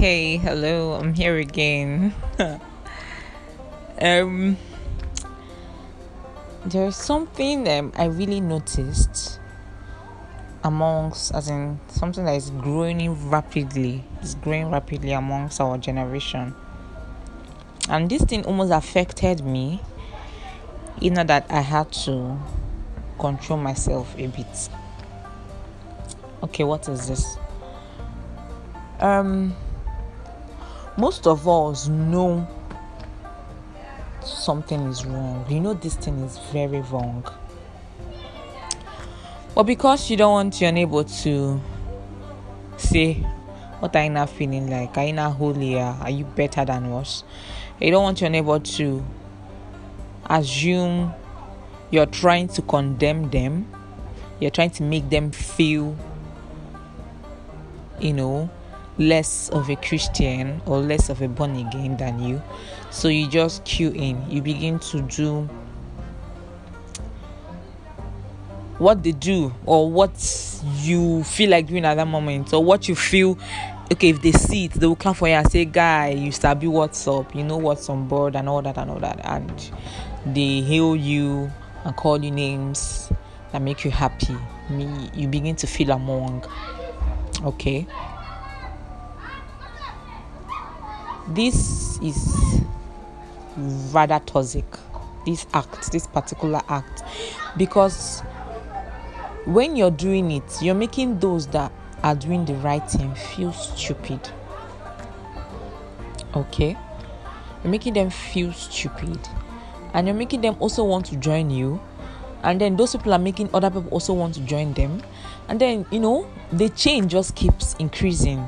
Okay, hello, I'm here again. um, there's something um, I really noticed amongst, as in something that is growing rapidly, it's growing rapidly amongst our generation. And this thing almost affected me, you know, that I had to control myself a bit. Okay, what is this? Um, most of us know something is wrong. You know this thing is very wrong. But because you don't want your neighbor to say, What are you not feeling like? Are you not holier? Are you better than us? You don't want your neighbor to assume you're trying to condemn them, you're trying to make them feel, you know, less of a Christian or less of a born again than you. So you just cue in. You begin to do what they do or what you feel like doing at that moment or what you feel okay if they see it they will come for you and say guy you sabi what's up you know what's on board and all that and all that and they hail you and call you names that make you happy me you begin to feel among okay this is rather toxic this act this particular act. Because when you're doing it you're making those that are doing the right thing feel stupid. Okay? You're making them feel stupid. And you're making them also want to join you. And then those people are making other people also want to join them. And then you know the chain just keeps increasing.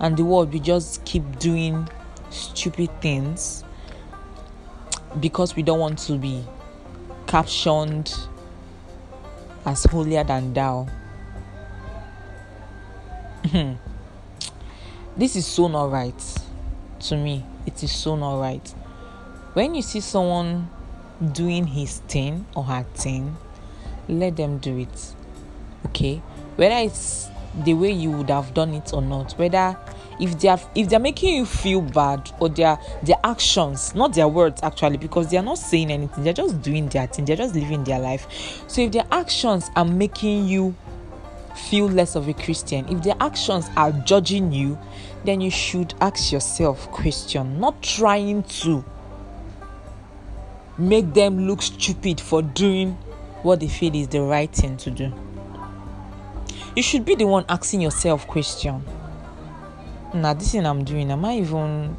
And the world will just keep doing stupid things because we don't want to be captioned as holier than thou. Hmm. this is so not right to me. It is so not right. When you see someone doing his thing or her thing, let them do it. Okay? Whether it's the way you would have done it or not, whether if they are if they're making you feel bad or their their actions not their words actually because they are not saying anything they're just doing their thing they're just living their life. So if their actions are making you feel less of a christian if their actions are judging you then you should ask yourself question not trying to make them look stupid for doing what they feel is the right thing to do. You should be the one asking yourself question now this thing i'm doing am i even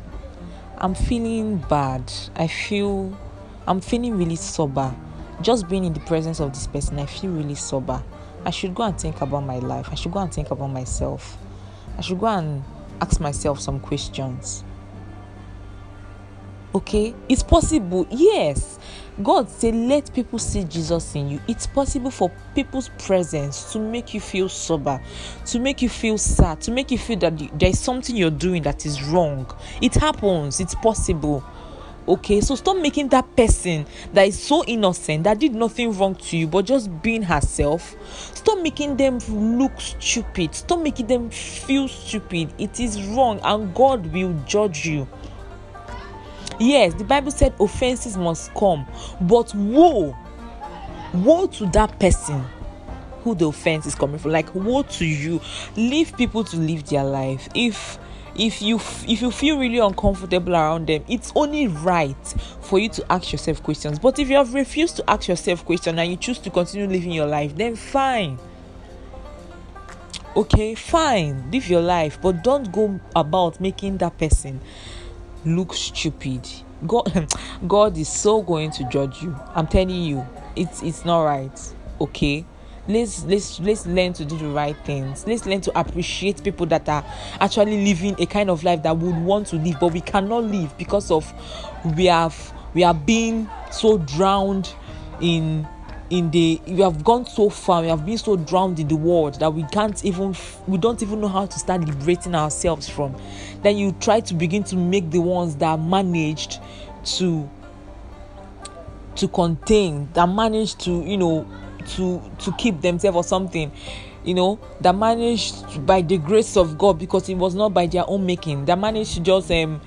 i'm feeling bad. I feel i'm feeling really sober. Just being in the presence of this person i feel really sober. I should go and think about my life. I should go and think about myself. I should go and ask myself some questions okay? It's possible. Yes. God say let people see jesus in you. It's possible for people's presence to make you feel sober to make you feel sad to make you feel that there's something you're doing that is wrong. It happens. It's possible. Okay? So stop making that person that is so innocent that did nothing wrong to you but just being herself. Stop making them look stupid. Stop making them feel stupid. It is wrong and god will judge you Yes, the Bible said offenses must come, but woe, woe to that person who the offense is coming from. Like woe to you. Leave people to live their life. If if you if you feel really uncomfortable around them it's only right for you to ask yourself questions but if you have refused to ask yourself questions and you choose to continue living your life then fine okay fine live your life but don't go about making that person look stupid. God god is so going to judge you. I'm telling you it's it's not right okay? Let's let's let's learn to do the right things. Let's learn to appreciate people that are actually living a kind of life that would want to live but we cannot live because of we have we are being so drowned in in the we have gone so far we have been so drowned in the world that we can't even we don't even know how to start liberating ourselves from. Then you try to begin to make the ones that managed to to contain that managed to you know to to keep themselves or something you know that managed by the grace of god because it was not by their own making. That managed to just um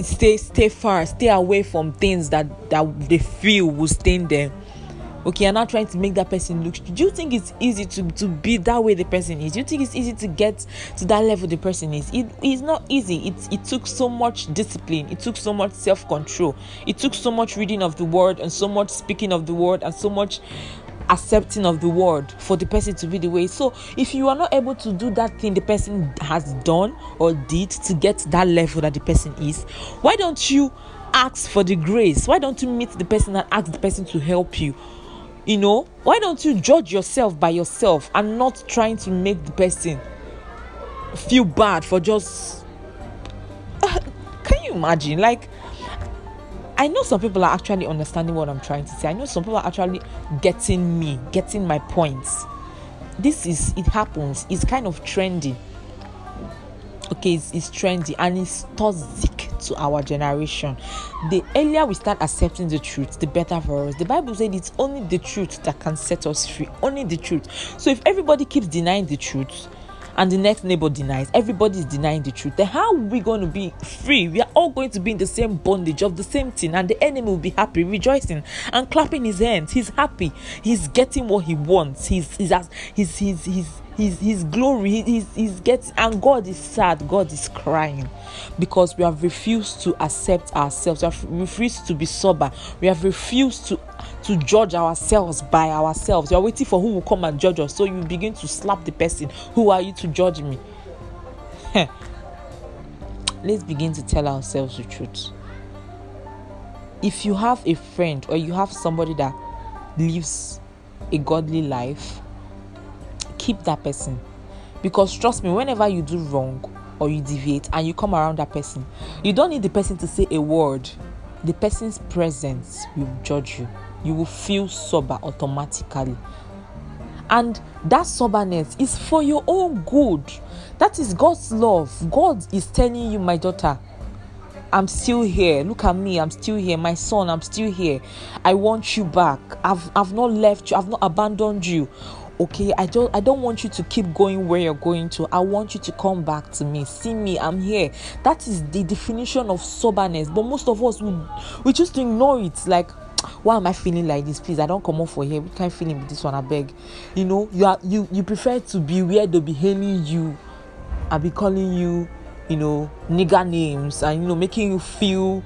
stay stay far stay away from things that that they feel will stain them. Okay you're not trying to make that person look do you think it's easy to to be that way the person is? Do you think it's easy to get to that level the person is? It is not easy. It it took so much discipline. It took so much self-control. It took so much reading of the word and so much speaking of the word and so much accepting of the word for the person to be the way. So if you are not able to do that thing the person has done or did to get that level that the person is, why don't you ask for the grace? Why don't you meet the person and ask the person to help you? You know, why don't you judge yourself by yourself and not trying to make the person feel bad for just can you imagine like I know some people are actually understanding what I'm trying to say. I know some people are actually getting me, getting my points. This is it happens. It's kind of trendy. Okay, it's, it's trendy and it's toxic to our generation. The earlier we start accepting the truth, the better for us. The Bible said it's only the truth that can set us free. Only the truth. So if everybody keeps denying the truth, and the next neighbor denies, everybody is denying the truth, then how are we going to be free? We are all going to be in the same bondage of the same thing, and the enemy will be happy, rejoicing and clapping his hands. He's happy, he's getting what he wants, he's he's he's he's, he's his his glory. He's, he's getting and god is sad. God is crying. Because we have refused to accept ourselves. We have refused to be sober. We have refused to to judge ourselves by ourselves. You're waiting for who will come and judge us. So you begin to slap the person. Who are you to judge me? Let's begin to tell ourselves the truth. If you have a friend or you have somebody that lives a godly life, keep that person. Because trust me, whenever you do wrong or you deviate and you come around that person, you don't need the person to say a word. The person's presence will judge you you will feel sober automatically. And that soberness is for your own good. That is God's love. God is telling you, my daughter, I'm still here. Look at me. I'm still here. My son, I'm still here. I want you back. I've I've not left you. I've not abandoned you. Okay, I don't I don't want you to keep going where you're going to. I want you to come back to me. See me. I'm here. That is the definition of soberness. But most of us we, we just ignore it. Like why am I feeling like this? Please, I don't come off for here. We can't feel with this one. I beg. You know, you are you you prefer to be where they'll be hailing you and be calling you, you know, nigger names and you know, making you feel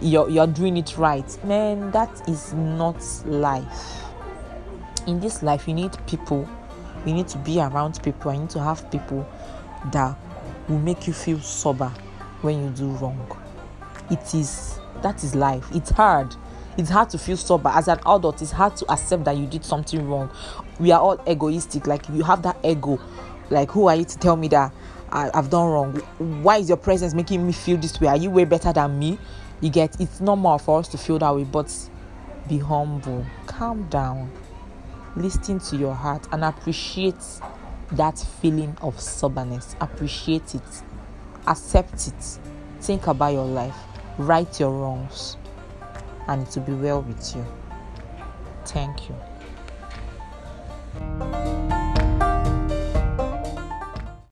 you're you're doing it right. Man, that is not life. In this life, you need people. You need to be around people. You need to have people that will make you feel sober when you do wrong. It is that is life. It's hard it's hard to feel sober as an adult it's hard to accept that you did something wrong. We are all egoistic. Like you have that ego. Like who are you to tell me that I, have done wrong? Why is your presence making me feel this way? Are you way better than me? You get it's normal for us to feel that way but be humble. Calm down. Listen to your heart and appreciate that feeling of soberness appreciate it. Accept it. Think about your life. Right your wrongs and it will be well with you. Thank you.